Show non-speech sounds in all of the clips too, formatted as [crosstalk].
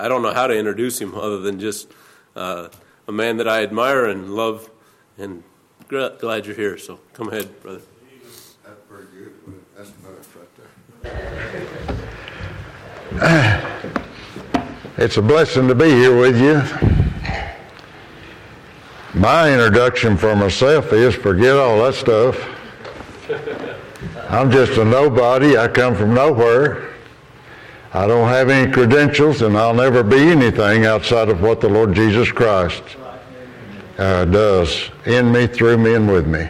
I don't know how to introduce him other than just uh, a man that I admire and love, and glad you're here. So come ahead, brother. That's pretty good. That's nice right there. It's a blessing to be here with you. My introduction for myself is forget all that stuff. I'm just a nobody. I come from nowhere. I don't have any credentials, and I'll never be anything outside of what the Lord Jesus Christ uh, does in me, through me, and with me.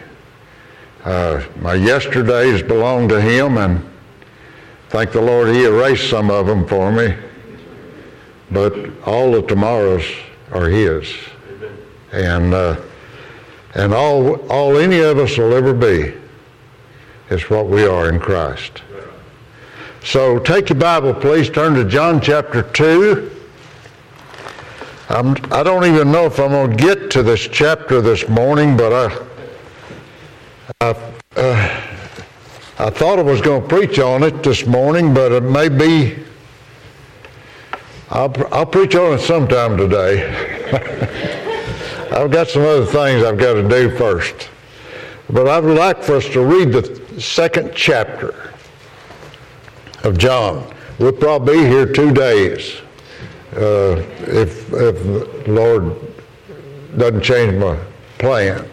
Uh, my yesterdays belong to Him, and thank the Lord He erased some of them for me. But all the tomorrows are His, and uh, and all all any of us will ever be is what we are in Christ. So take your Bible, please. Turn to John chapter 2. I'm, I do not even know if I'm going to get to this chapter this morning, but I, I, uh, I thought I was going to preach on it this morning, but it may be, I'll, I'll preach on it sometime today. [laughs] I've got some other things I've got to do first. But I would like for us to read the second chapter of John. We'll probably be here two days uh, if, if the Lord doesn't change my plan.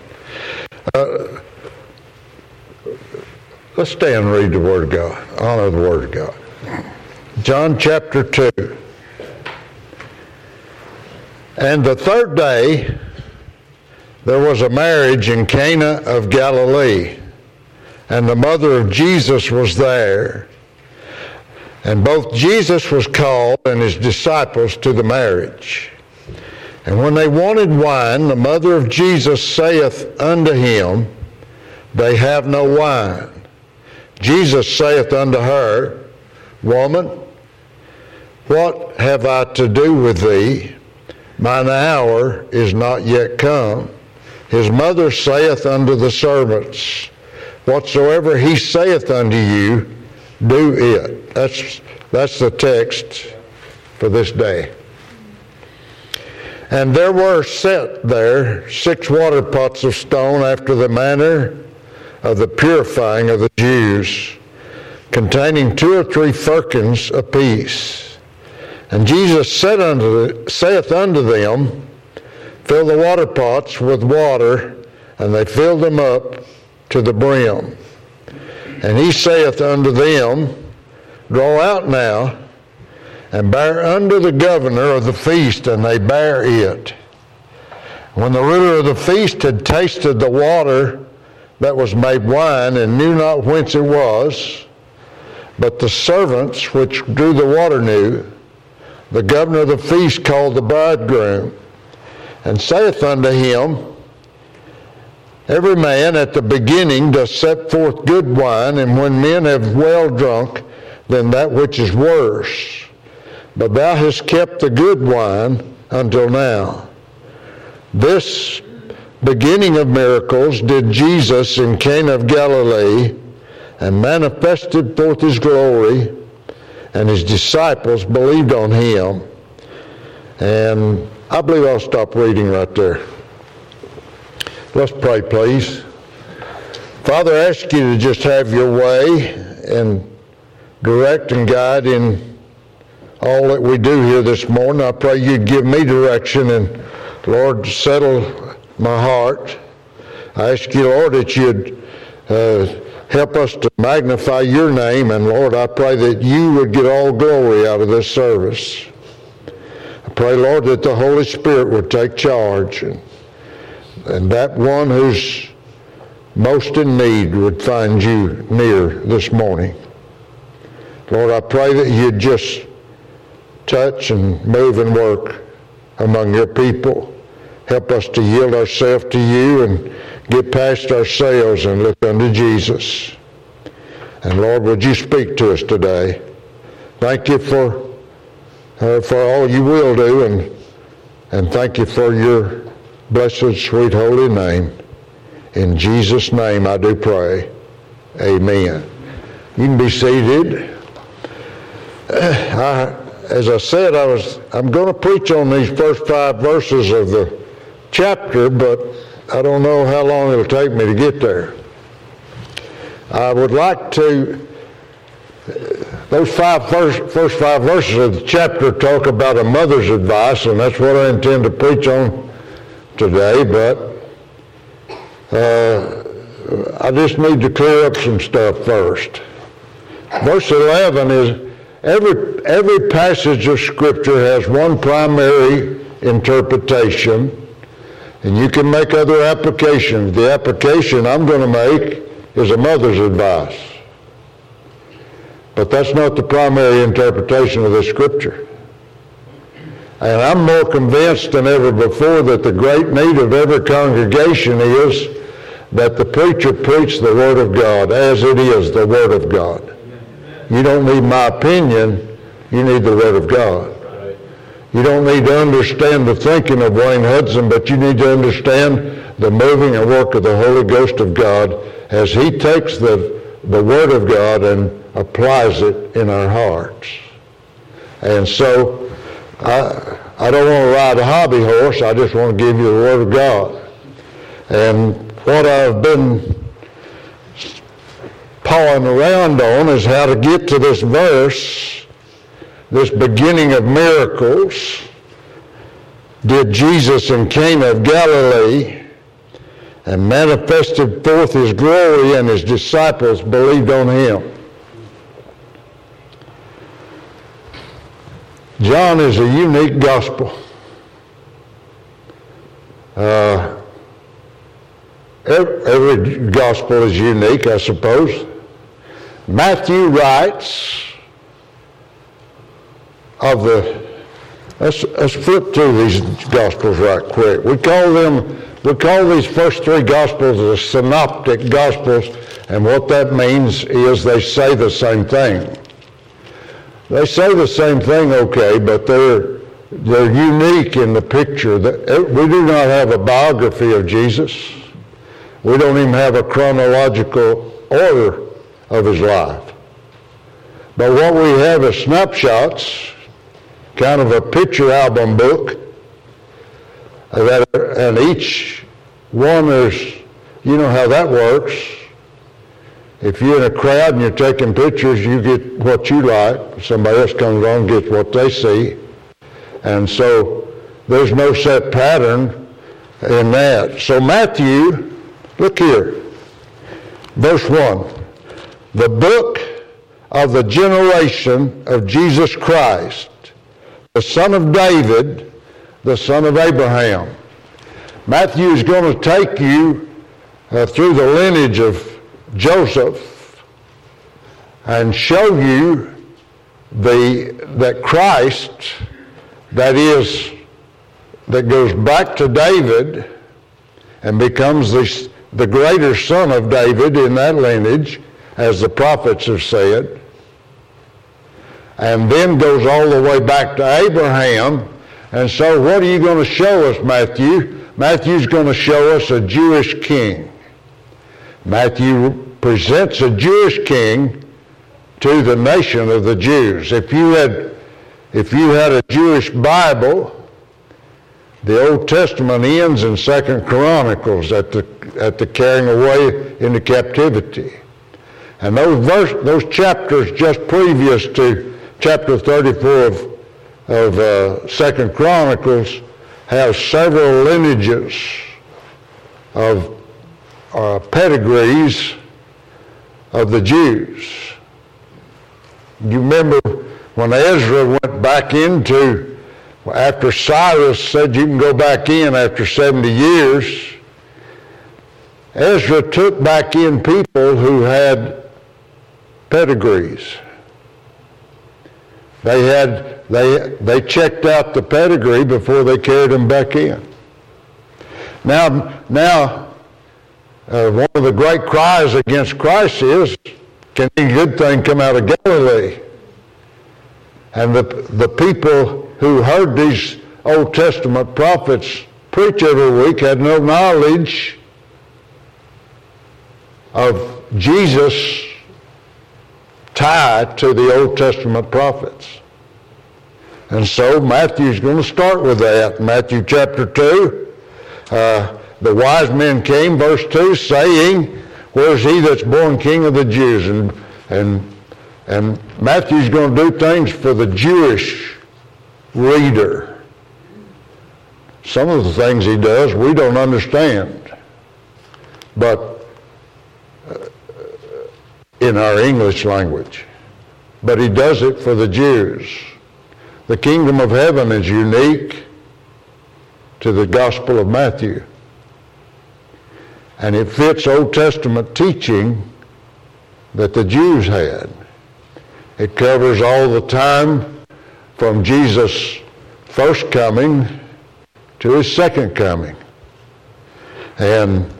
Uh, let's stand and read the Word of God, honor the Word of God. John chapter 2. And the third day, there was a marriage in Cana of Galilee, and the mother of Jesus was there. And both Jesus was called and his disciples to the marriage. And when they wanted wine, the mother of Jesus saith unto him, They have no wine. Jesus saith unto her, Woman, what have I to do with thee? Mine hour is not yet come. His mother saith unto the servants, Whatsoever he saith unto you, do it. That's, that's the text for this day. And there were set there six water pots of stone after the manner of the purifying of the Jews, containing two or three firkins apiece. And Jesus said unto, saith unto them, Fill the water pots with water, and they filled them up to the brim. And he saith unto them, Draw out now, and bear unto the governor of the feast, and they bear it. When the ruler of the feast had tasted the water that was made wine, and knew not whence it was, but the servants which drew the water knew, the governor of the feast called the bridegroom, and saith unto him, Every man at the beginning doth set forth good wine, and when men have well drunk, then that which is worse. But thou hast kept the good wine until now. This beginning of miracles did Jesus in Cana of Galilee, and manifested forth his glory, and his disciples believed on him. And I believe I'll stop reading right there. Let's pray, please. Father, I ask you to just have your way and direct and guide in all that we do here this morning. I pray you'd give me direction and, Lord, settle my heart. I ask you, Lord, that you'd uh, help us to magnify your name. And, Lord, I pray that you would get all glory out of this service. I pray, Lord, that the Holy Spirit would take charge and and that one who's most in need would find you near this morning. Lord, I pray that you'd just touch and move and work among your people. Help us to yield ourselves to you and get past ourselves and look unto Jesus. And Lord, would you speak to us today? Thank you for uh, for all you will do, and and thank you for your blessed, sweet, holy name. In Jesus' name I do pray. Amen. You can be seated. I, as I said, I was I'm going to preach on these first five verses of the chapter, but I don't know how long it'll take me to get there. I would like to. Those five first, first five verses of the chapter talk about a mother's advice, and that's what I intend to preach on today. But uh, I just need to clear up some stuff first. Verse 11 is every, every passage of Scripture has one primary interpretation, and you can make other applications. The application I'm going to make is a mother's advice. But that's not the primary interpretation of the Scripture. And I'm more convinced than ever before that the great need of every congregation is that the preacher preach the Word of God as it is the Word of God. You don't need my opinion, you need the Word of God. You don't need to understand the thinking of Wayne Hudson, but you need to understand the moving and work of the Holy Ghost of God as He takes the, the Word of God and applies it in our hearts. And so I, I don't want to ride a hobby horse. I just want to give you the Word of God. And what I've been pawing around on is how to get to this verse, this beginning of miracles. Did Jesus in Cana of Galilee and manifested forth his glory, and his disciples believed on him. John is a unique gospel. Uh, every, every gospel is unique, I suppose. Matthew writes of the, let's, let's flip through these gospels right quick. We call them, we call these first three gospels the synoptic gospels, and what that means is they say the same thing. They say the same thing, okay, but they're, they're unique in the picture. That eh, we do not have a biography of Jesus. We don't even have a chronological order of his life. But what we have is snapshots, kind of a picture album book, that and each one is, you know how that works. If you're in a crowd and you're taking pictures, you get what you like. Somebody else comes along and gets what they see. And so there's no set pattern in that. So Matthew, look here, verse 1 the book of the generation of Jesus Christ, the son of David, the son of Abraham. Matthew is going to take you uh, through the lineage of Joseph and show you the that Christ that is that goes back to David and becomes the, the greater son of David in that lineage as the prophets have said, and then goes all the way back to Abraham. And so, what are you going to show us, Matthew? Matthew's going to show us a Jewish king. Matthew presents a Jewish king to the nation of the Jews. If you had, if you had a Jewish Bible, the Old Testament ends in Second Chronicles at the at the carrying away into captivity. And those verse, those chapters just previous to chapter 34 of, of uh, Second Chronicles have several lineages of uh, pedigrees of the Jews. You remember when Ezra went back into, after Cyrus said you can go back in after 70 years, Ezra took back in people who had pedigrees. They had they they checked out the pedigree before they carried them back in. Now now uh, one of the great cries against Christ is, can any good thing come out of Galilee? And the the people who heard these Old Testament prophets preach every week had no knowledge of Jesus tied to the Old Testament prophets. And so Matthew's going to start with that. Matthew chapter 2. Uh, the wise men came, verse 2, saying, Where's he that's born king of the Jews? And, and, and Matthew's going to do things for the Jewish reader. Some of the things he does we don't understand. But uh, in our English language. But he does it for the Jews. The kingdom of heaven is unique to the Gospel of Matthew. And it fits Old Testament teaching that the Jews had. It covers all the time from Jesus' first coming to his second coming. And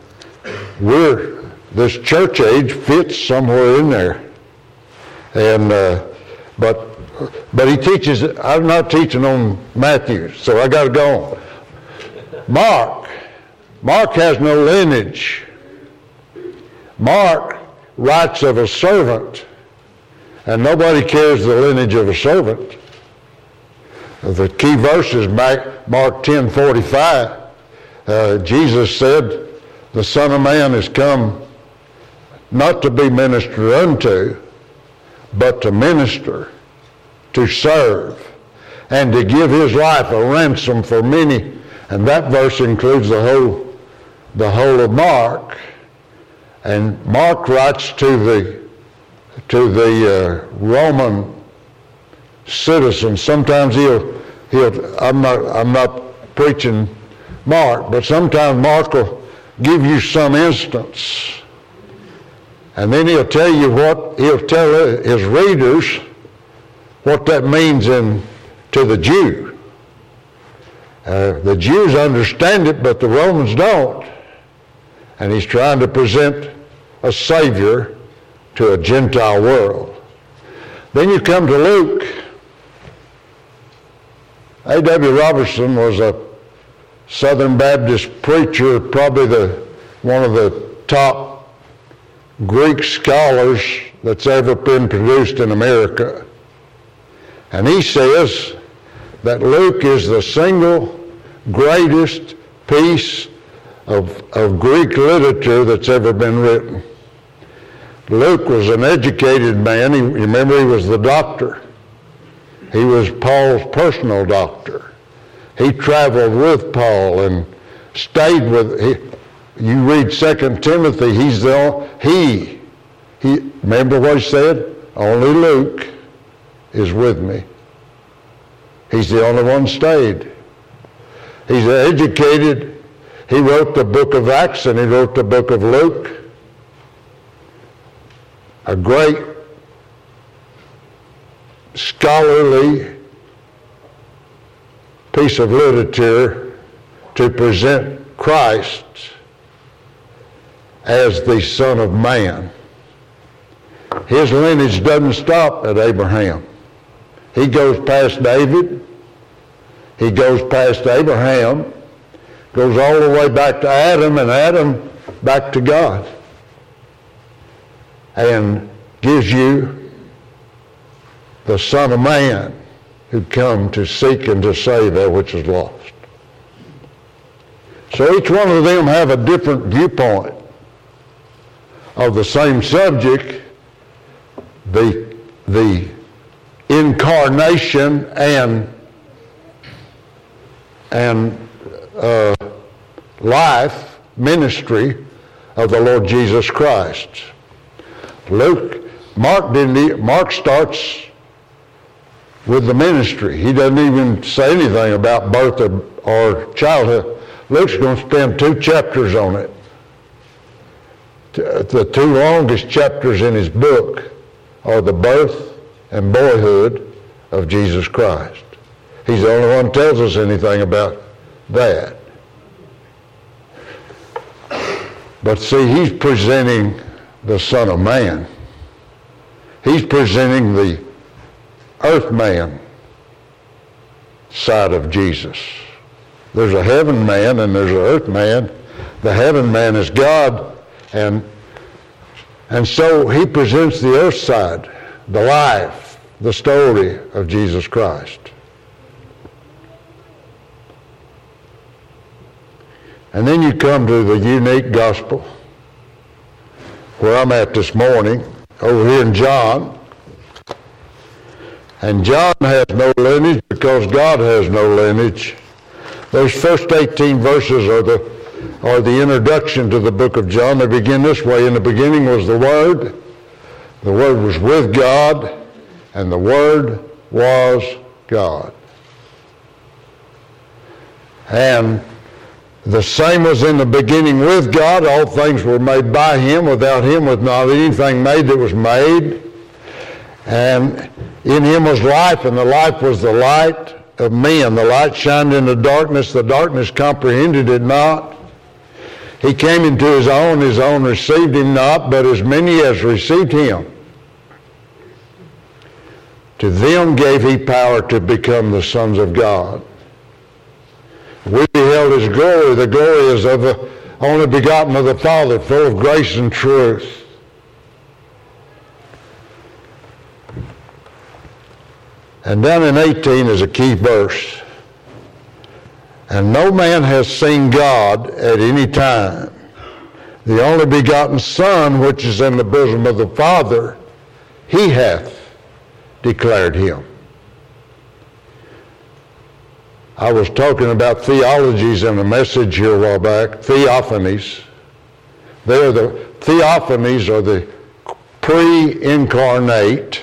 we're, this church age fits somewhere in there. And, uh, but, but he teaches, I'm not teaching on Matthew, so I got to go on. Mark, Mark has no lineage. Mark writes of a servant, and nobody cares the lineage of a servant. The key verse is Mark 10:45. Uh, Jesus said, The Son of Man is come not to be ministered unto, but to minister, to serve, and to give his life a ransom for many. And that verse includes the whole the whole of Mark. And Mark writes to the, to the uh, Roman citizens. Sometimes he'll, he'll I'm, not, I'm not preaching Mark, but sometimes Mark will give you some instance. And then he'll tell you what, he'll tell his readers what that means in, to the Jew. Uh, the Jews understand it, but the Romans don't and he's trying to present a Savior to a Gentile world. Then you come to Luke. A.W. Robertson was a Southern Baptist preacher, probably the, one of the top Greek scholars that's ever been produced in America. And he says that Luke is the single greatest piece of, of Greek literature that's ever been written. Luke was an educated man. He, remember, he was the doctor. He was Paul's personal doctor. He traveled with Paul and stayed with. You read Second Timothy. He's the he. He remember what he said. Only Luke is with me. He's the only one stayed. He's educated he wrote the book of Acts and he wrote the book of Luke. A great scholarly piece of literature to present Christ as the Son of Man. His lineage doesn't stop at Abraham. He goes past David. He goes past Abraham goes all the way back to Adam and Adam back to God and gives you the Son of Man who come to seek and to save that which is lost. So each one of them have a different viewpoint of the same subject, the, the incarnation and, and uh, life, ministry of the Lord Jesus Christ. Luke, Mark didn't. Mark starts with the ministry. He doesn't even say anything about birth or, or childhood. Luke's going to spend two chapters on it. The two longest chapters in his book are the birth and boyhood of Jesus Christ. He's the only one who tells us anything about that. But see, he's presenting the Son of Man. He's presenting the earth man side of Jesus. There's a heaven man and there's an earth man. The heaven man is God, and, and so he presents the earth side, the life, the story of Jesus Christ. And then you come to the unique gospel, where I'm at this morning, over here in John. And John has no lineage because God has no lineage. Those first 18 verses are the are the introduction to the book of John. They begin this way. In the beginning was the Word. The Word was with God, and the Word was God. And the same was in the beginning with God. All things were made by Him. Without Him was not anything made that was made. And in Him was life, and the life was the light of men. The light shined in the darkness. The darkness comprehended it not. He came into His own. His own received Him not, but as many as received Him, to them gave He power to become the sons of God we beheld his glory. The glory is of the only begotten of the Father, full of grace and truth. And down in 18 is a key verse. And no man has seen God at any time. The only begotten Son, which is in the bosom of the Father, he hath declared him. I was talking about theologies in a message here a while back, theophanies. They're the theophanies are the pre-incarnate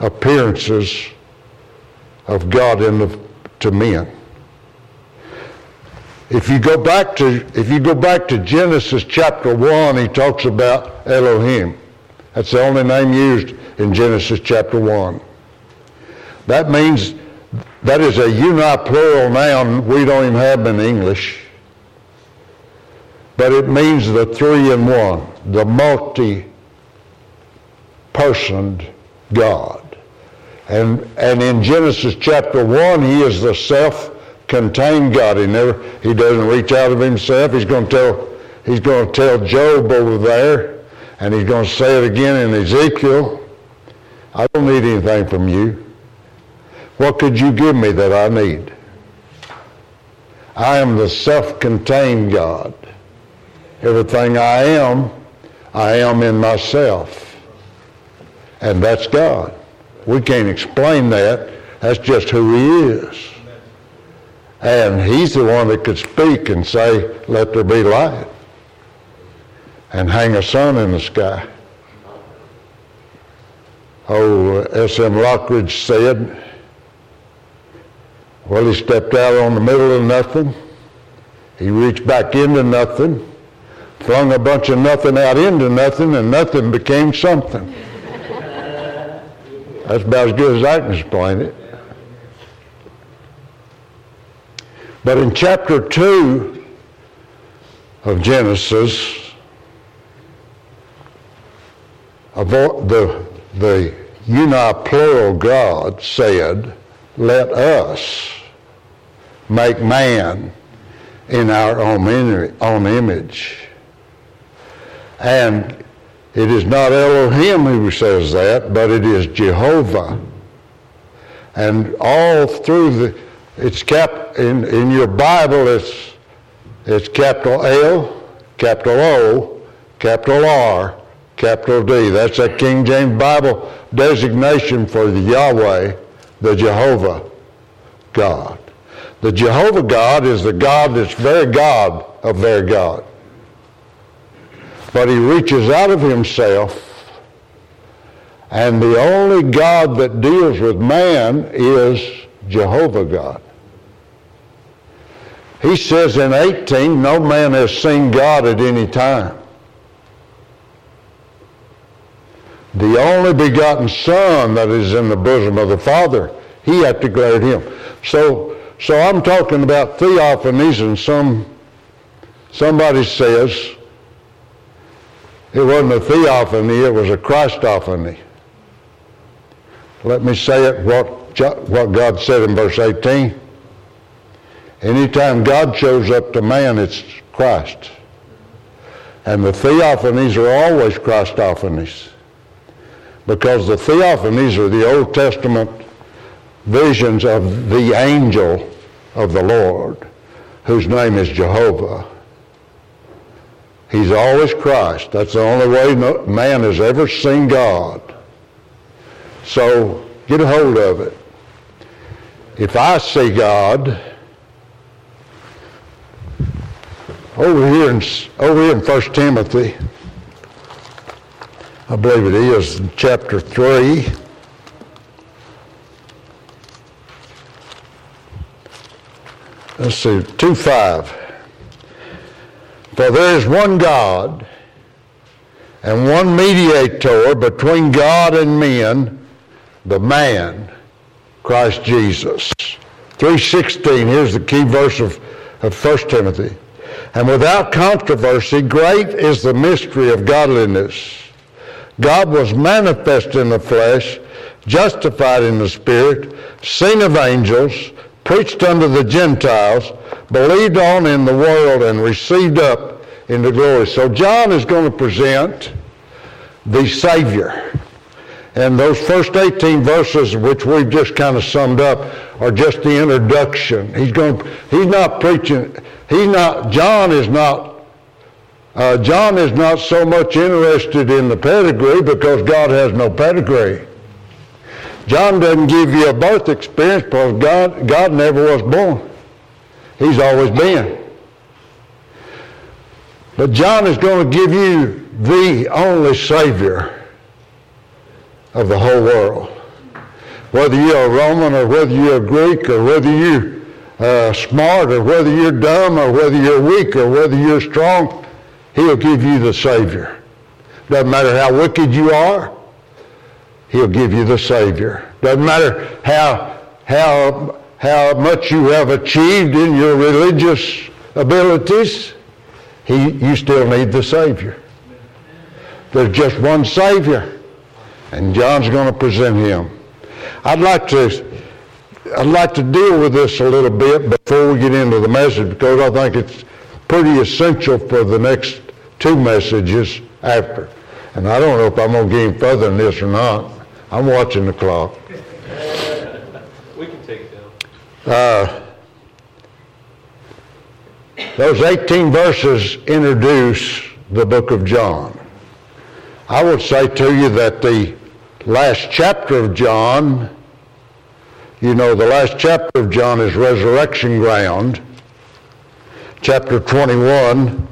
appearances of God in the, to men. If you go back to if you go back to Genesis chapter one, he talks about Elohim. That's the only name used in Genesis chapter one. That means that is a uniplural noun we don't even have in English. But it means the three in one, the multi-personed God. And, and in Genesis chapter 1, he is the self-contained God. He never, he doesn't reach out of himself. He's going to tell, he's going to tell Job over there, and he's going to say it again in Ezekiel. I don't need anything from you. What could you give me that I need? I am the self-contained God. Everything I am, I am in myself. And that's God. We can't explain that. That's just who he is. And he's the one that could speak and say, let there be light. And hang a sun in the sky. Oh, S.M. Lockridge said, well, he stepped out on the middle of nothing. He reached back into nothing, flung a bunch of nothing out into nothing, and nothing became something. [laughs] That's about as good as I can explain it. But in chapter 2 of Genesis, the, the uniplural God said, let us make man in our own, image. And it is not Elohim who says that, but it is Jehovah. And all through the, it's cap, in, in your Bible, it's, it's capital L, capital O, capital R, capital D. That's a King James Bible designation for the Yahweh the Jehovah God. The Jehovah God is the God that's very God of their God. But he reaches out of himself, and the only God that deals with man is Jehovah God. He says in 18, no man has seen God at any time. the only begotten Son that is in the bosom of the Father, he hath declared him. So, so I'm talking about theophanies, and some somebody says it wasn't a theophany, it was a Christophany. Let me say it what, what God said in verse 18. Anytime God shows up to man, it's Christ. And the theophanies are always Christophanies because the theophanies are the Old Testament visions of the angel of the Lord. whose name is Jehovah. He's always Christ. That's the only way man has ever seen God. So get a hold of it. If I see God, over here in over here in 1 Timothy, I believe it is, chapter 3. Let's see, 2 5. For there is one God and one mediator between God and men, the man, Christ Jesus. 3.16, here's the key verse of, of 1 Timothy. And without controversy, great is the mystery of godliness. God was manifest in the flesh, justified in the spirit, seen of angels, preached unto the Gentiles, believed on in the world, and received up into glory. So John is going to present the Savior. And those first 18 verses, which we've just kind of summed up, are just the introduction. He's going. He's not preaching. He's not. John is not. Uh, John is not so much interested in the pedigree because God has no pedigree. John doesn't give you a birth experience because God, God never was born. He's always been. But John is going to give you the only Savior of the whole world. Whether you're a Roman or whether you're a Greek or whether you're uh, smart or whether you're dumb or whether you're weak or whether you're strong, He'll give you the Savior. Doesn't matter how wicked you are, He'll give you the Savior. Doesn't matter how, how, how much you have achieved in your religious abilities, he, you still need the Savior. There's just one Savior, and John's going to present him. I'd like to I'd like to deal with this a little bit before we get into the message because I think it's pretty essential for the next two messages after. And I don't know if I'm going to get any further than this or not. I'm watching the clock. [laughs] we can take it down. Uh, those 18 verses introduce the book of John. I would say to you that the last chapter of John, you know, the last chapter of John is resurrection ground. Chapter 21,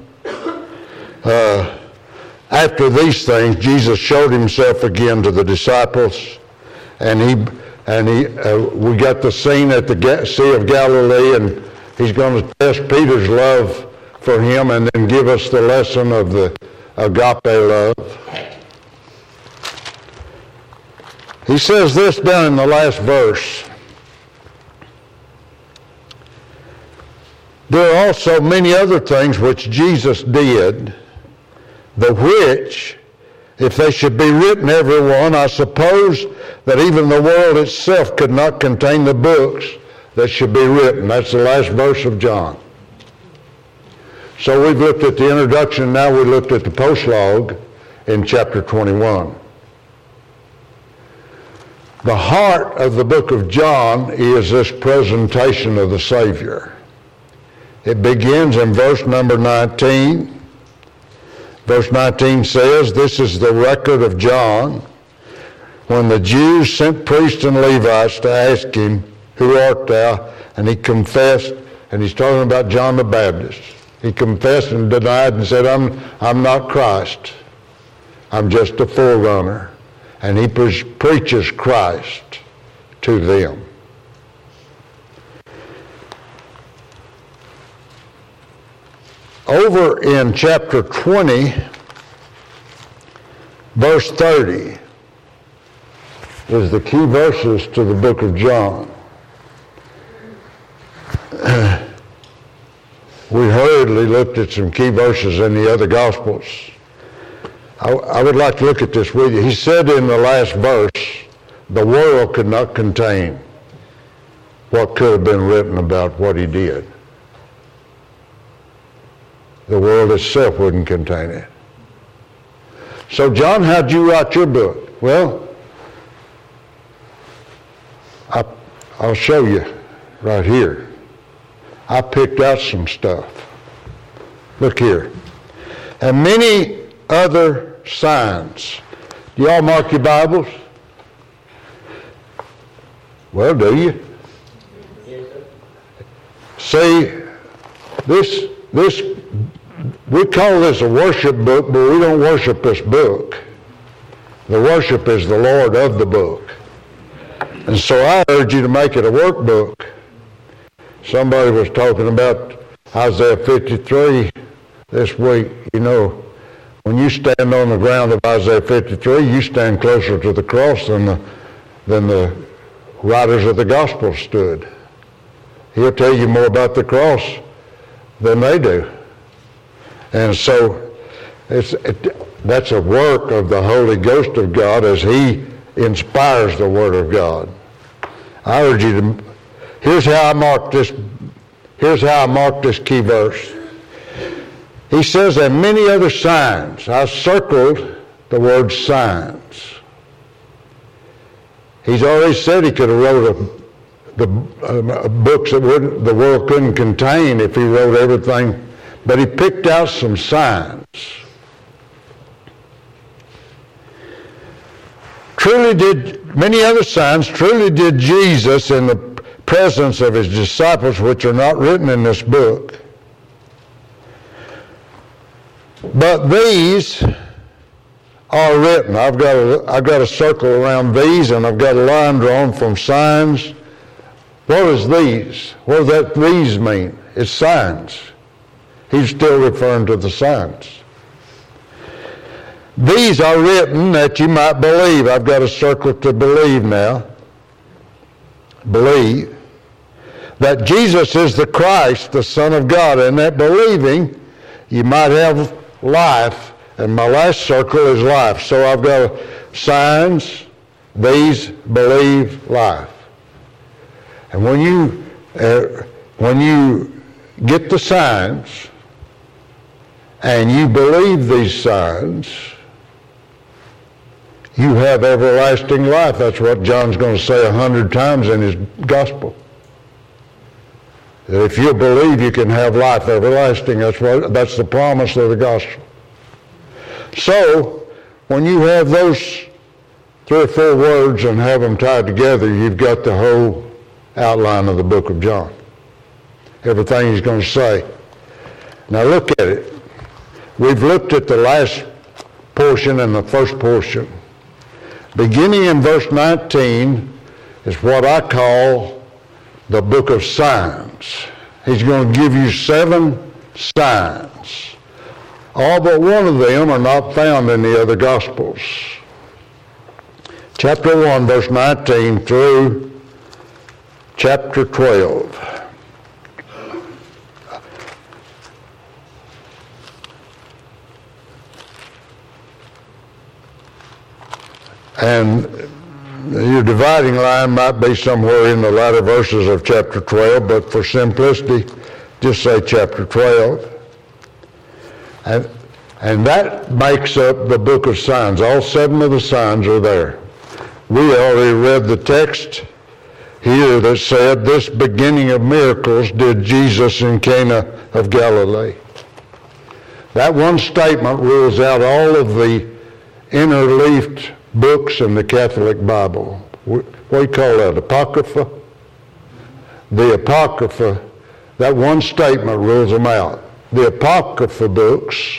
uh, after these things, Jesus showed himself again to the disciples, and he and he uh, we got the scene at the Sea of Galilee, and he's going to test Peter's love for him, and then give us the lesson of the agape love. He says this down in the last verse. There are also many other things which Jesus did the which, if they should be written every one, I suppose that even the world itself could not contain the books that should be written. That's the last verse of John. So we've looked at the introduction, now we looked at the postlogue in chapter 21. The heart of the book of John is this presentation of the Savior. It begins in verse number 19 Verse 19 says, This is the record of John when the Jews sent priests and Levites to ask him, Who art thou? And he confessed, and he's talking about John the Baptist. He confessed and denied and said, I'm, I'm not Christ. I'm just a forerunner. And he pre- preaches Christ to them. Over in chapter 20, verse 30, is the key verses to the book of John. [clears throat] we hurriedly looked at some key verses in the other Gospels. I, I would like to look at this with you. He said in the last verse, the world could not contain what could have been written about what he did. The world itself wouldn't contain it. So, John, how'd you write your book? Well, I, I'll show you right here. I picked out some stuff. Look here. And many other signs. Do y'all mark your Bibles? Well, do you? See, this, this, we call this a worship book, but we don't worship this book. The worship is the Lord of the book. And so I urge you to make it a workbook. Somebody was talking about Isaiah 53 this week. You know, when you stand on the ground of Isaiah 53, you stand closer to the cross than the, than the writers of the gospel stood. He'll tell you more about the cross than they do. And so it's, it, that's a work of the Holy Ghost of God as He inspires the Word of God. I urge you to Here's how I mark this. Here's how I mark this key verse. He says, and many other signs. I circled the word signs. He's already said he could have wrote a, the uh, books that the world couldn't contain if he wrote everything, but he picked out some signs. Truly did many other signs. Truly did Jesus in the presence of his disciples, which are not written in this book. But these are written. I've got a, I've got a circle around these, and I've got a line drawn from signs. What is these? What does that these mean? It's signs. He's still referring to the signs. These are written that you might believe. I've got a circle to believe now. Believe that Jesus is the Christ, the Son of God, and that believing you might have life. And my last circle is life. So I've got signs, these believe life. And when you uh, when you get the signs and you believe these signs, you have everlasting life. That's what John's going to say a hundred times in his gospel. If you believe you can have life everlasting, that's, what, that's the promise of the gospel. So, when you have those three or four words and have them tied together, you've got the whole outline of the book of John. Everything he's going to say. Now look at it. We've looked at the last portion and the first portion. Beginning in verse 19 is what I call the book of signs. He's going to give you seven signs. All but one of them are not found in the other Gospels. Chapter 1, verse 19 through chapter 12. And your dividing line might be somewhere in the latter verses of chapter 12, but for simplicity, just say chapter 12. And, and that makes up the book of signs. All seven of the signs are there. We already read the text here that said, This beginning of miracles did Jesus in Cana of Galilee. That one statement rules out all of the interleafed books in the Catholic Bible. What do you call that? Apocrypha? The Apocrypha, that one statement rules them out. The Apocrypha books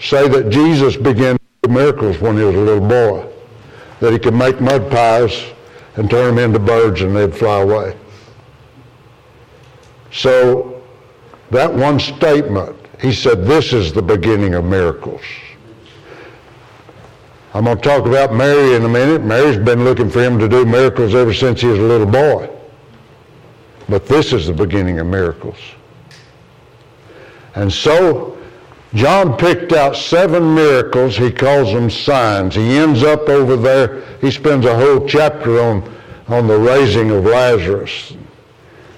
say that Jesus began miracles when he was a little boy, that he could make mud pies and turn them into birds and they'd fly away. So that one statement, he said, this is the beginning of miracles. I'm going to talk about Mary in a minute. Mary's been looking for him to do miracles ever since he was a little boy. But this is the beginning of miracles. And so John picked out seven miracles. He calls them signs. He ends up over there. He spends a whole chapter on, on the raising of Lazarus.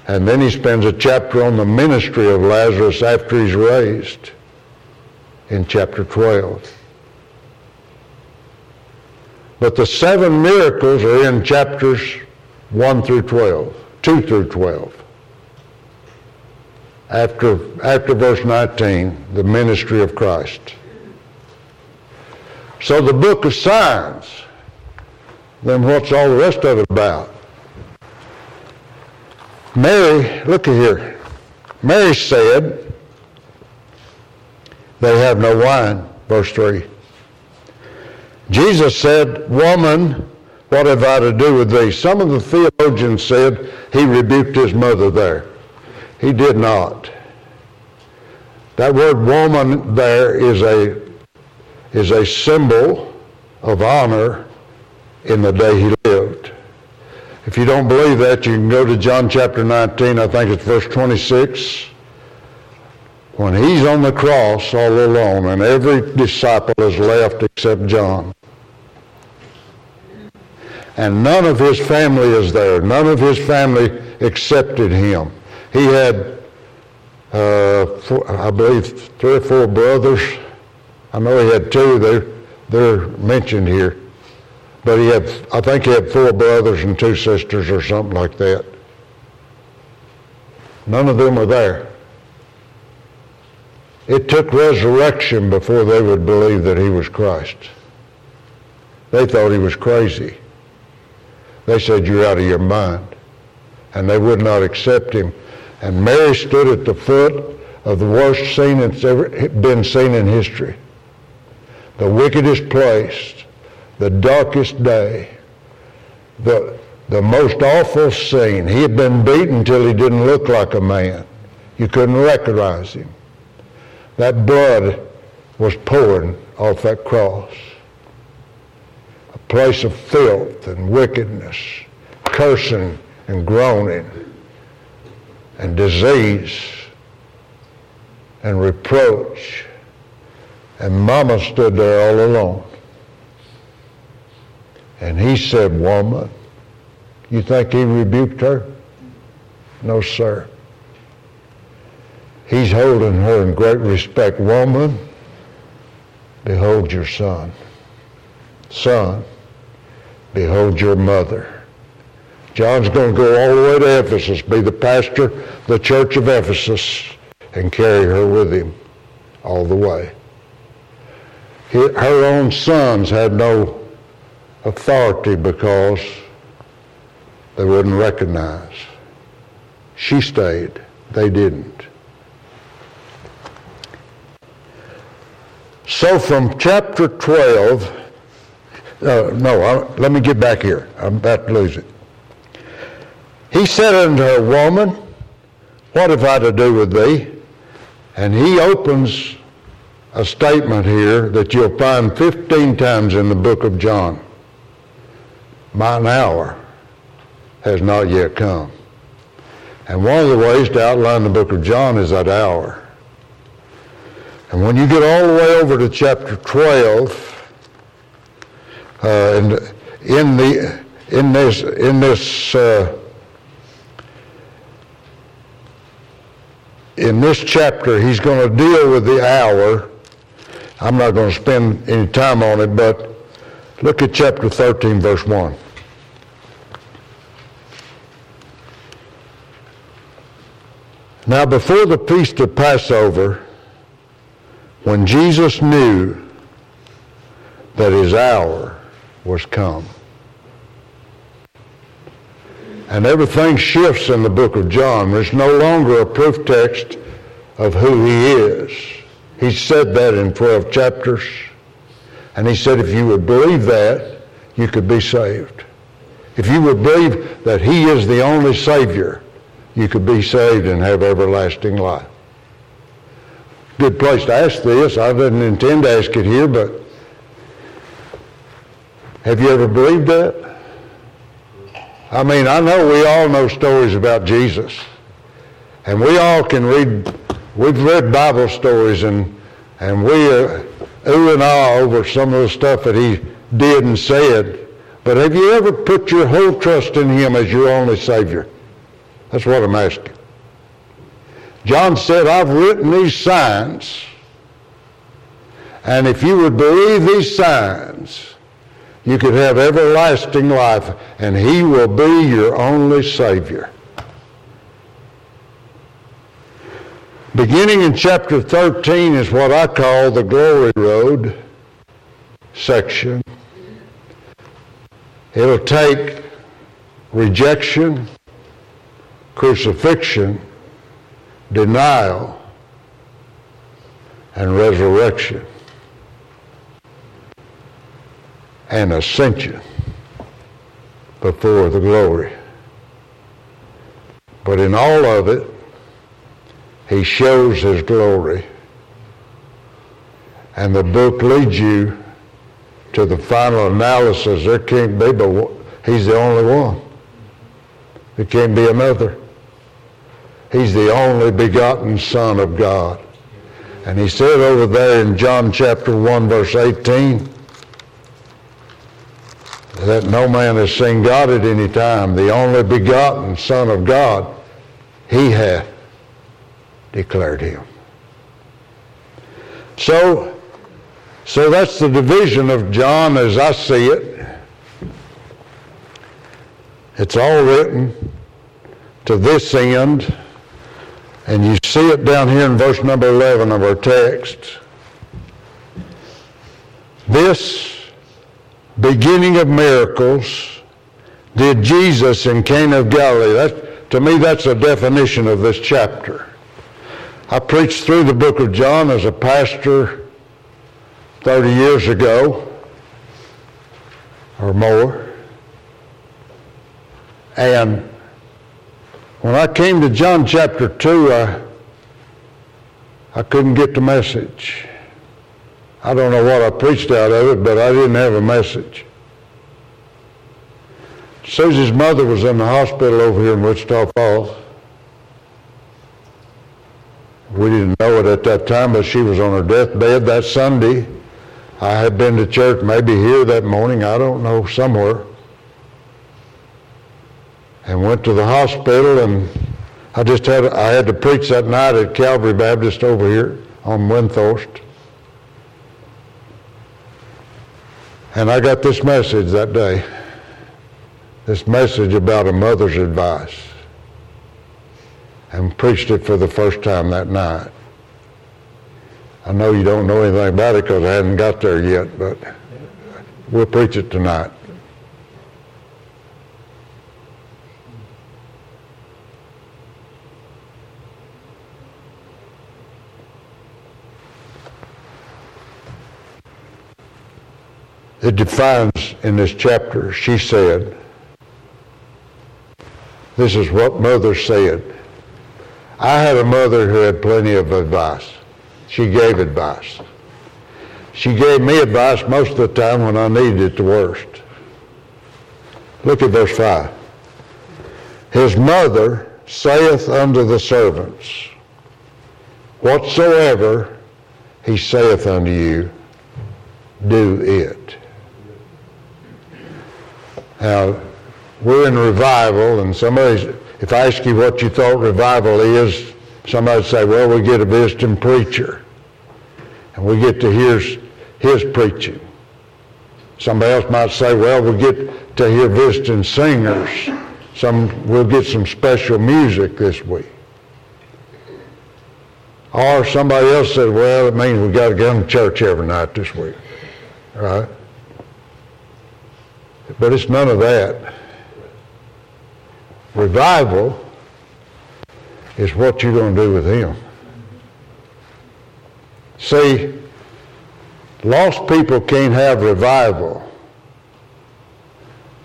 And then he spends a chapter on the ministry of Lazarus after he's raised in chapter 12. But the seven miracles are in chapters 1 through 12, 2 through 12. after, after verse 19, the ministry of Christ. So the book of signs, then what's all the rest of it about? Mary, look here. Mary said, they have no wine, verse 3. Jesus said, Woman, what have I to do with thee? Some of the theologians said he rebuked his mother there. He did not. That word woman there is a, is a symbol of honor in the day he lived. If you don't believe that, you can go to John chapter 19, I think it's verse 26. When he's on the cross all alone and every disciple is left except John. And none of his family is there. None of his family accepted him. He had, uh, four, I believe, three or four brothers. I know he had two. They're, they're mentioned here. But he had, I think he had four brothers and two sisters or something like that. None of them are there. It took resurrection before they would believe that he was Christ. They thought he was crazy. They said, You're out of your mind. And they would not accept him. And Mary stood at the foot of the worst scene that's ever been seen in history. The wickedest place, the darkest day, the, the most awful scene. He had been beaten till he didn't look like a man. You couldn't recognize him. That blood was pouring off that cross A place of filth and wickedness, cursing and groaning, and disease and reproach. And Mama stood there all alone. And he said, Woman, you think he rebuked her? No, sir. He's holding her in great respect. Woman, behold your son. Son, Behold your mother. John's going to go all the way to Ephesus, be the pastor of the church of Ephesus, and carry her with him all the way. Her own sons had no authority because they wouldn't recognize. She stayed. They didn't. So from chapter 12 uh, no, I, let me get back here. I'm about to lose it. He said unto her, Woman, what have I to do with thee? And he opens a statement here that you'll find 15 times in the book of John. Mine hour has not yet come. And one of the ways to outline the book of John is that hour. And when you get all the way over to chapter 12, uh, and in the in this in this uh, in this chapter, he's going to deal with the hour. I'm not going to spend any time on it, but look at chapter 13, verse 1. Now, before the feast of Passover, when Jesus knew that his hour was come. And everything shifts in the book of John. There's no longer a proof text of who he is. He said that in 12 chapters. And he said if you would believe that, you could be saved. If you would believe that he is the only Savior, you could be saved and have everlasting life. Good place to ask this. I didn't intend to ask it here, but have you ever believed that? I mean, I know we all know stories about Jesus. And we all can read, we've read Bible stories and, and we are ooh and ah over some of the stuff that he did and said. But have you ever put your whole trust in him as your only Savior? That's what I'm asking. John said, I've written these signs, and if you would believe these signs, you could have everlasting life, and He will be your only Savior. Beginning in chapter 13 is what I call the glory road section. It'll take rejection, crucifixion, denial, and resurrection and ascension before the glory. But in all of it, he shows his glory. And the book leads you to the final analysis. There can't be but he's the only one. There can't be another. He's the only begotten Son of God. And he said over there in John chapter 1 verse 18 that no man has seen God at any time, the only begotten Son of God, he hath declared him. So, so that's the division of John as I see it. It's all written to this end. And you see it down here in verse number 11 of our text. This beginning of miracles did Jesus in Cana of Galilee. That, to me, that's a definition of this chapter. I preached through the book of John as a pastor 30 years ago or more. And when I came to John chapter 2, I, I couldn't get the message. I don't know what I preached out of it, but I didn't have a message. Susie's mother was in the hospital over here in Wichita Falls. We didn't know it at that time, but she was on her deathbed that Sunday. I had been to church, maybe here that morning, I don't know, somewhere and went to the hospital and I just had I had to preach that night at Calvary Baptist over here on Windthorst. And I got this message that day. This message about a mother's advice. And preached it for the first time that night. I know you don't know anything about it because I hadn't got there yet, but we'll preach it tonight. It defines in this chapter, she said, this is what mother said. I had a mother who had plenty of advice. She gave advice. She gave me advice most of the time when I needed it the worst. Look at verse 5. His mother saith unto the servants, Whatsoever he saith unto you, do it. Now, we're in revival, and somebody, if I ask you what you thought revival is, somebody would say, well, we get a visiting preacher, and we get to hear his preaching. Somebody else might say, well, we get to hear visiting singers. Some, we'll get some special music this week. Or somebody else said, well, it means we got to go to church every night this week. Right? But it's none of that. Revival is what you're going to do with him. See, lost people can't have revival.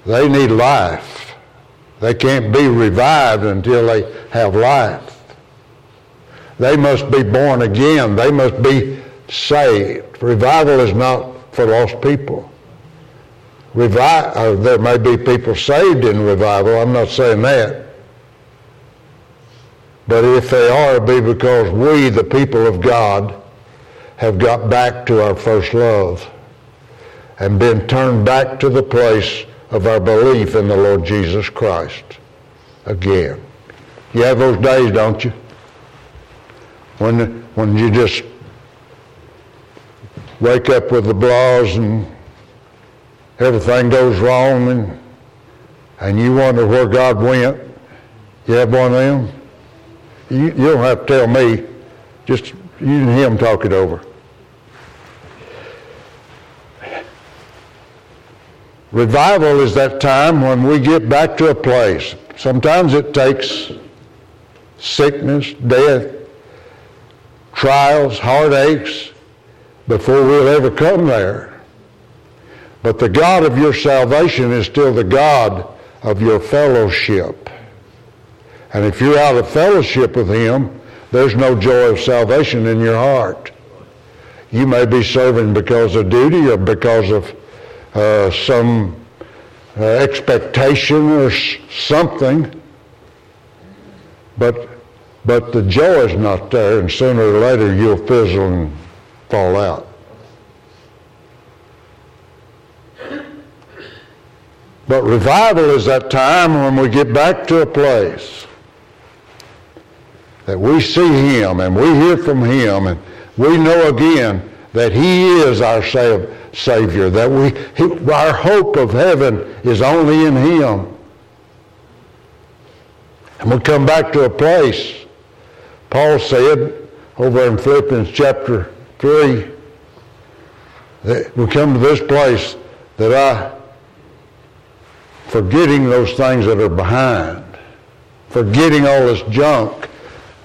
They need life. They can't be revived until they have life. They must be born again. They must be saved. Revival is not for lost people. Revi- uh, there may be people saved in revival. I'm not saying that. But if they are, it be because we, the people of God, have got back to our first love and been turned back to the place of our belief in the Lord Jesus Christ again. You have those days, don't you? When, when you just wake up with the blahs and everything goes wrong and, and you wonder where God went. You have one of them? You, you don't have to tell me. Just you and him talk it over. Revival is that time when we get back to a place. Sometimes it takes sickness, death, trials, heartaches before we'll ever come there. But the God of your salvation is still the God of your fellowship. And if you're out of fellowship with Him, there's no joy of salvation in your heart. You may be serving because of duty or because of uh, some uh, expectation or something, but but the joy is not there, and sooner or later you'll fizzle and fall out. But revival is that time when we get back to a place that we see Him and we hear from Him and we know again that He is our Savior, that we, our hope of heaven is only in Him. And we come back to a place, Paul said over in Philippians chapter 3, that we come to this place that I, forgetting those things that are behind, forgetting all this junk,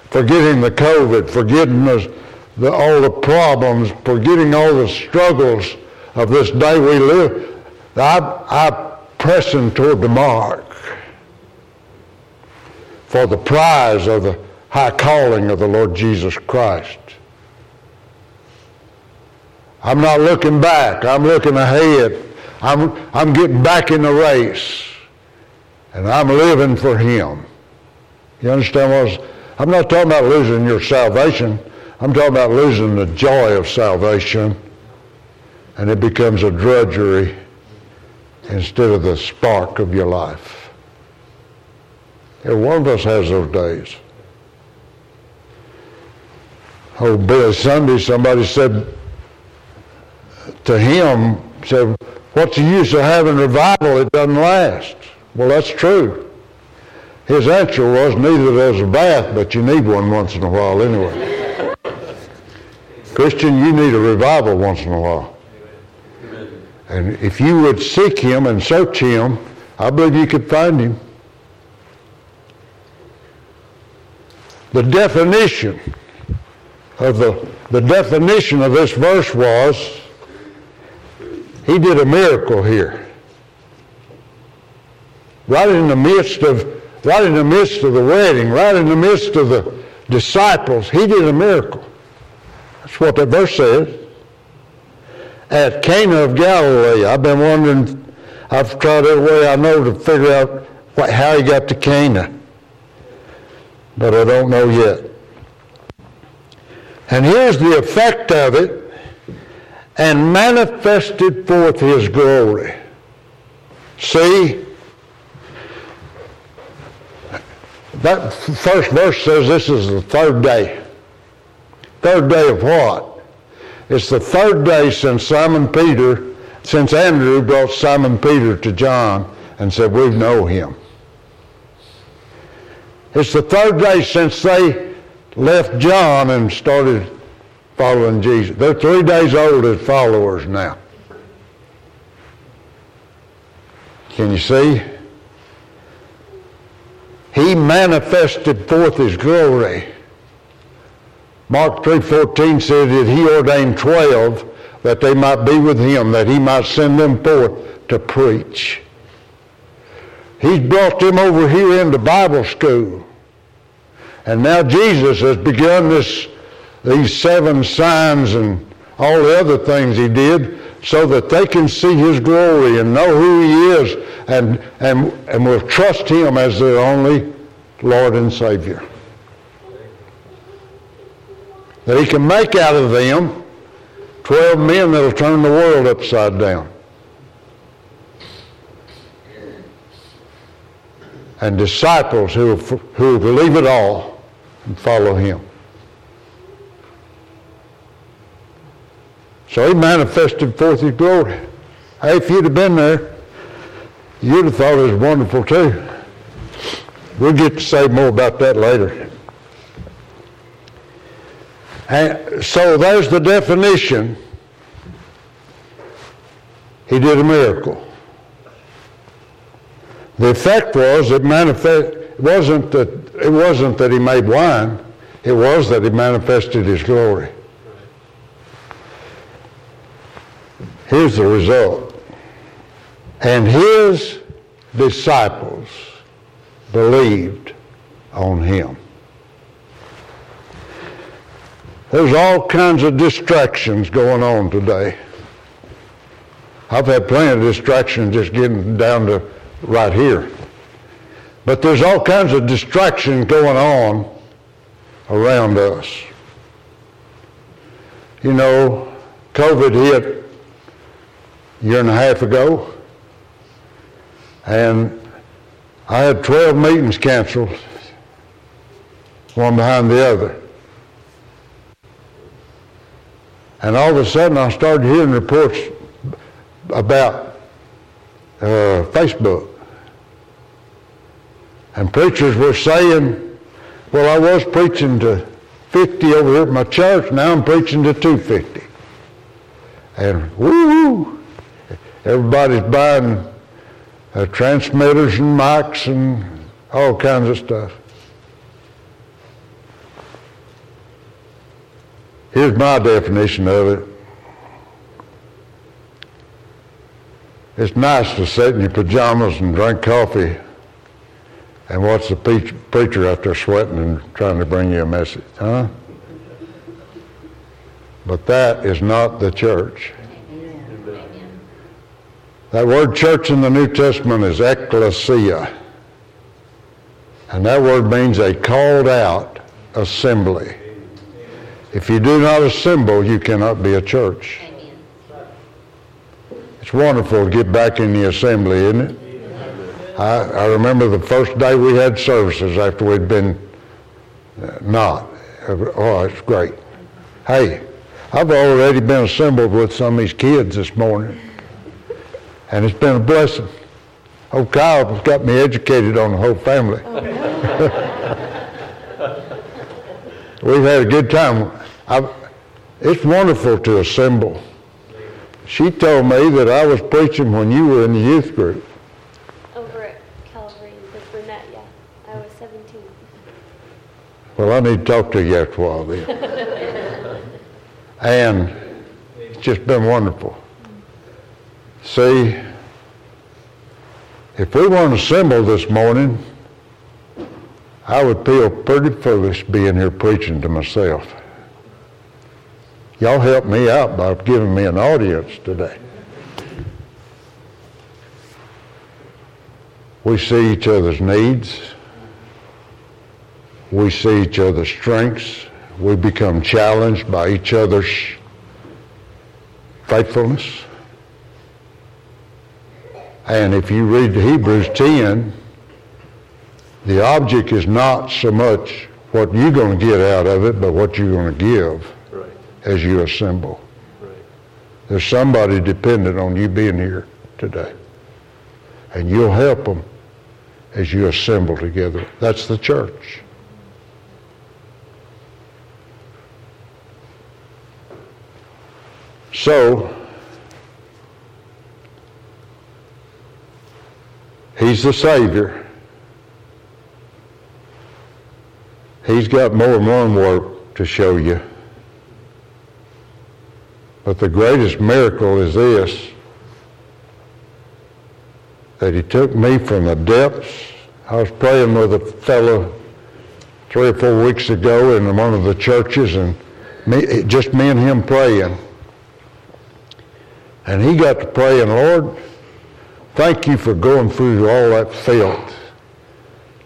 forgetting the COVID, forgetting the, the, all the problems, forgetting all the struggles of this day we live, I, I pressing toward the mark for the prize of the high calling of the Lord Jesus Christ. I'm not looking back. I'm looking ahead. I'm, I'm getting back in the race. And I'm living for Him. You understand what I I'm not talking about losing your salvation. I'm talking about losing the joy of salvation. And it becomes a drudgery instead of the spark of your life. Every one of us has those days. Oh, Billy Sunday, somebody said to him, said, what's the use of having revival? It doesn't last. Well, that's true. His answer was, neither does a bath, but you need one once in a while anyway. Christian, you need a revival once in a while. And if you would seek him and search him, I believe you could find him. The definition of the, the definition of this verse was he did a miracle here. Right in the midst of right in the midst of the wedding, right in the midst of the disciples, he did a miracle. That's what that verse says. At Cana of Galilee, I've been wondering, I've tried every way I know to figure out what, how he got to Cana, but I don't know yet. And here's the effect of it and manifested forth his glory. See, That first verse says this is the third day. Third day of what? It's the third day since Simon Peter, since Andrew brought Simon Peter to John and said, We know him. It's the third day since they left John and started following Jesus. They're three days old as followers now. Can you see? he manifested forth his glory. Mark 3.14 said that he ordained 12 that they might be with him, that he might send them forth to preach. He's brought them over here into Bible school. And now Jesus has begun this, these seven signs and all the other things he did so that they can see his glory and know who he is and, and, and will trust him as their only Lord and Savior. That he can make out of them 12 men that'll turn the world upside down. And disciples who, who believe it all and follow him. So he manifested forth his glory. Hey, if you'd have been there, you'd have thought it was wonderful too. We'll get to say more about that later. And so there's the definition. He did a miracle. The effect was it manifest wasn't that it wasn't that he made wine, it was that he manifested his glory. Here's the result. And his disciples believed on him. There's all kinds of distractions going on today. I've had plenty of distractions just getting down to right here. But there's all kinds of distractions going on around us. You know, COVID hit year and a half ago, and I had 12 meetings canceled, one behind the other. And all of a sudden, I started hearing reports about uh, Facebook. And preachers were saying, well, I was preaching to 50 over here at my church, now I'm preaching to 250. And woo, everybody's buying uh, transmitters and mics and all kinds of stuff. Here's my definition of it. It's nice to sit in your pajamas and drink coffee and watch the preacher out there sweating and trying to bring you a message, huh? But that is not the church. That word church in the New Testament is ecclesia. And that word means a called out assembly. If you do not assemble, you cannot be a church. It's wonderful to get back in the assembly, isn't it? I, I remember the first day we had services after we'd been uh, not. Oh, it's great. Hey, I've already been assembled with some of these kids this morning, and it's been a blessing. Oh, Kyle's got me educated on the whole family. Oh, [laughs] We've had a good time. I've, it's wonderful to assemble. She told me that I was preaching when you were in the youth group. Over at Calvary with Burnett, yeah. I was 17. Well, I need to talk to you after a while then. [laughs] and it's just been wonderful. See, if we weren't assembled this morning, I would feel pretty foolish being here preaching to myself. Y'all helped me out by giving me an audience today. We see each other's needs. We see each other's strengths. We become challenged by each other's faithfulness. And if you read Hebrews 10, the object is not so much what you're going to get out of it, but what you're going to give as you assemble. Right. There's somebody dependent on you being here today. And you'll help them as you assemble together. That's the church. So, He's the Savior. He's got more than one work to show you. But the greatest miracle is this that he took me from the depths. I was praying with a fellow three or four weeks ago in one of the churches, and me, just me and him praying. And he got to praying, Lord, thank you for going through all that filth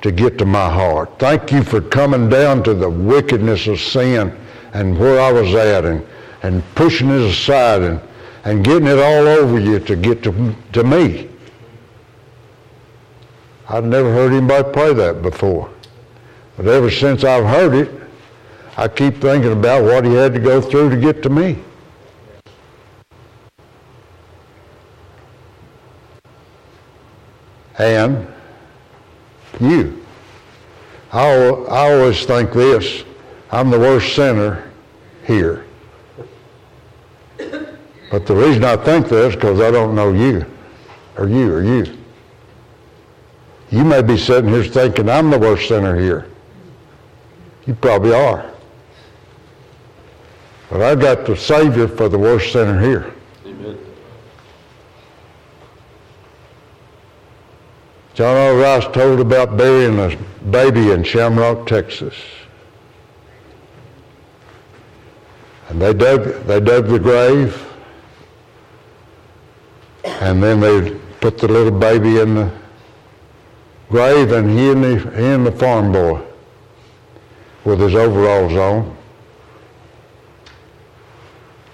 to get to my heart. Thank you for coming down to the wickedness of sin and where I was at and and pushing it aside and, and getting it all over you to get to, to me. I've never heard anybody pray that before. But ever since I've heard it, I keep thinking about what he had to go through to get to me. And you. I, I always think this I'm the worst sinner here. But the reason I think that is because I don't know you, or you, or you. You may be sitting here thinking I'm the worst sinner here. You probably are. But I've got the Savior for the worst sinner here. John R. Rice told about burying a baby in Shamrock, Texas. And they dug, they dug the grave, and then they put the little baby in the grave, and he and the, he and the farm boy with his overalls on,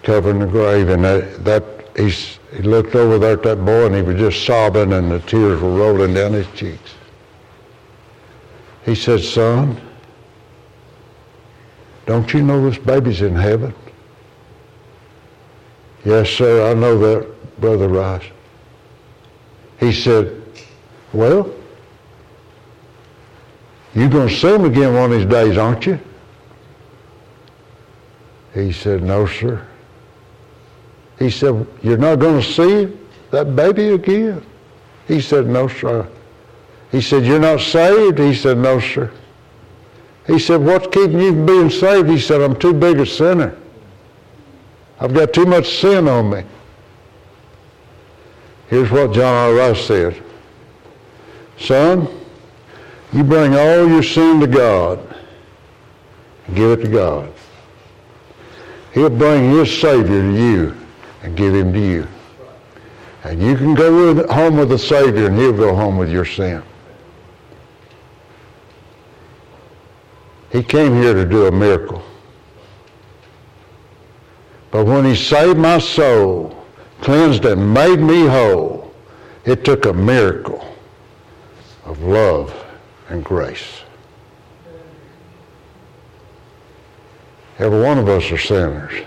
covering the grave, and that, that he's, he looked over there at that boy, and he was just sobbing, and the tears were rolling down his cheeks. He said, son, don't you know this baby's in heaven? Yes, sir, I know that, Brother Rice. He said, well, you're going to see him again one of these days, aren't you? He said, no, sir. He said, you're not going to see that baby again? He said, no, sir. He said, you're not saved? He said, no, sir. He said, what's keeping you from being saved? He said, I'm too big a sinner. I've got too much sin on me. Here's what John R. Rice said. Son, you bring all your sin to God. Give it to God. He'll bring his Savior to you and give him to you. And you can go with, home with the Savior and he'll go home with your sin. He came here to do a miracle. But when he saved my soul, cleansed and made me whole, it took a miracle of love and grace. Every one of us are sinners.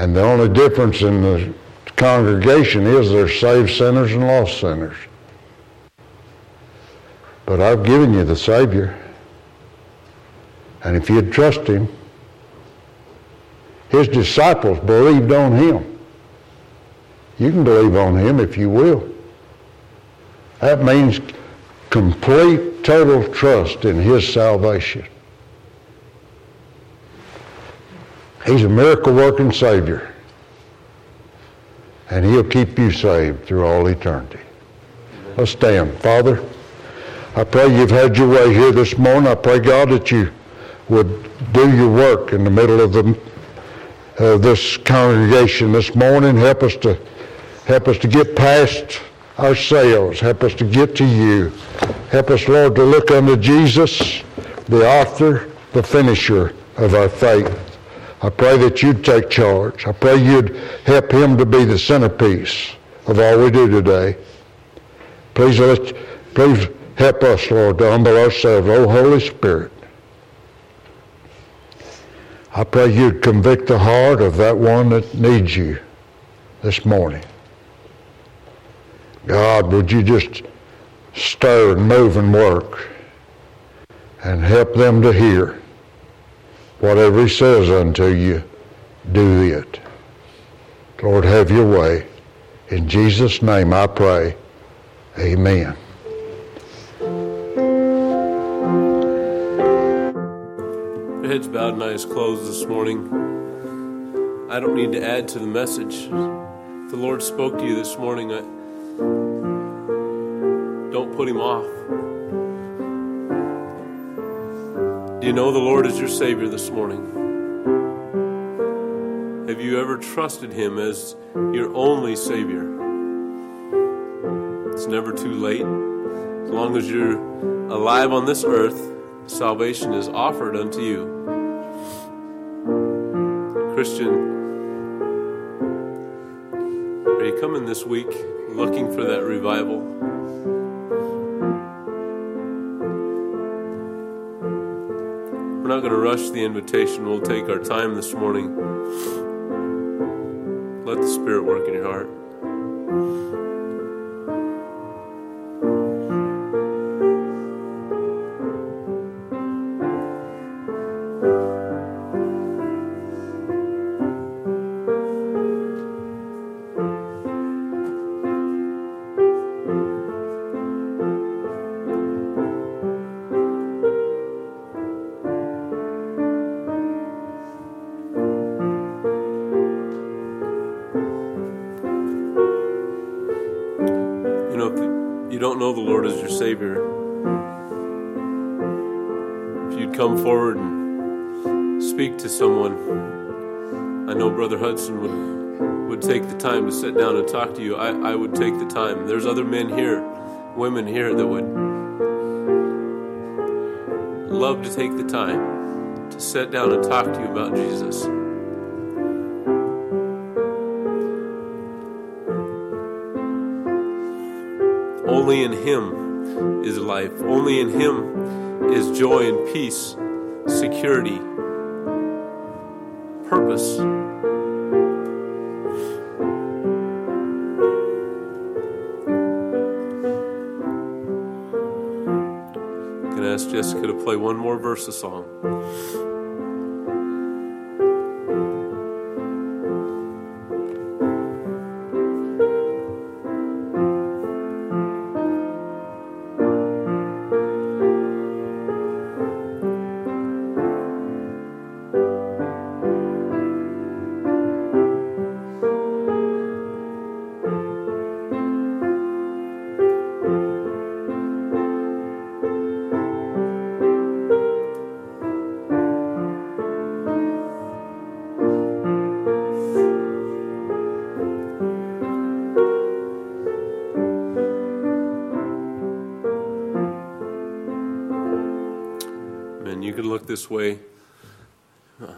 And the only difference in the congregation is there's saved sinners and lost sinners. But I've given you the Savior. And if you'd trust him, his disciples believed on him. You can believe on him if you will. That means complete, total trust in his salvation. He's a miracle working Savior. And he'll keep you saved through all eternity. Let's stand. Father, I pray you've had your way here this morning. I pray, God, that you would do your work in the middle of the, uh, this congregation this morning. Help us to help us to get past ourselves. Help us to get to you. Help us, Lord, to look unto Jesus, the author, the finisher of our faith. I pray that you'd take charge. I pray you'd help him to be the centerpiece of all we do today. Please, let, please help us, Lord, to humble ourselves. Oh, Holy Spirit. I pray you'd convict the heart of that one that needs you this morning. God, would you just stir and move and work and help them to hear whatever he says unto you, do it. Lord, have your way. In Jesus' name I pray. Amen. Heads bowed and eyes closed this morning. I don't need to add to the message. the Lord spoke to you this morning. I, don't put him off. Do you know the Lord is your Savior this morning? Have you ever trusted Him as your only Savior? It's never too late. As long as you're alive on this earth, salvation is offered unto you. Christian, are you coming this week looking for that revival? Not going to rush the invitation. We'll take our time this morning. Let the Spirit work in your heart. Don't know the Lord as your Savior, if you'd come forward and speak to someone, I know Brother Hudson would would take the time to sit down and talk to you. I, I would take the time. There's other men here, women here that would love to take the time to sit down and talk to you about Jesus. Only in Him is life. Only in Him is joy and peace, security, purpose. I'm going to ask Jessica to play one more verse of song.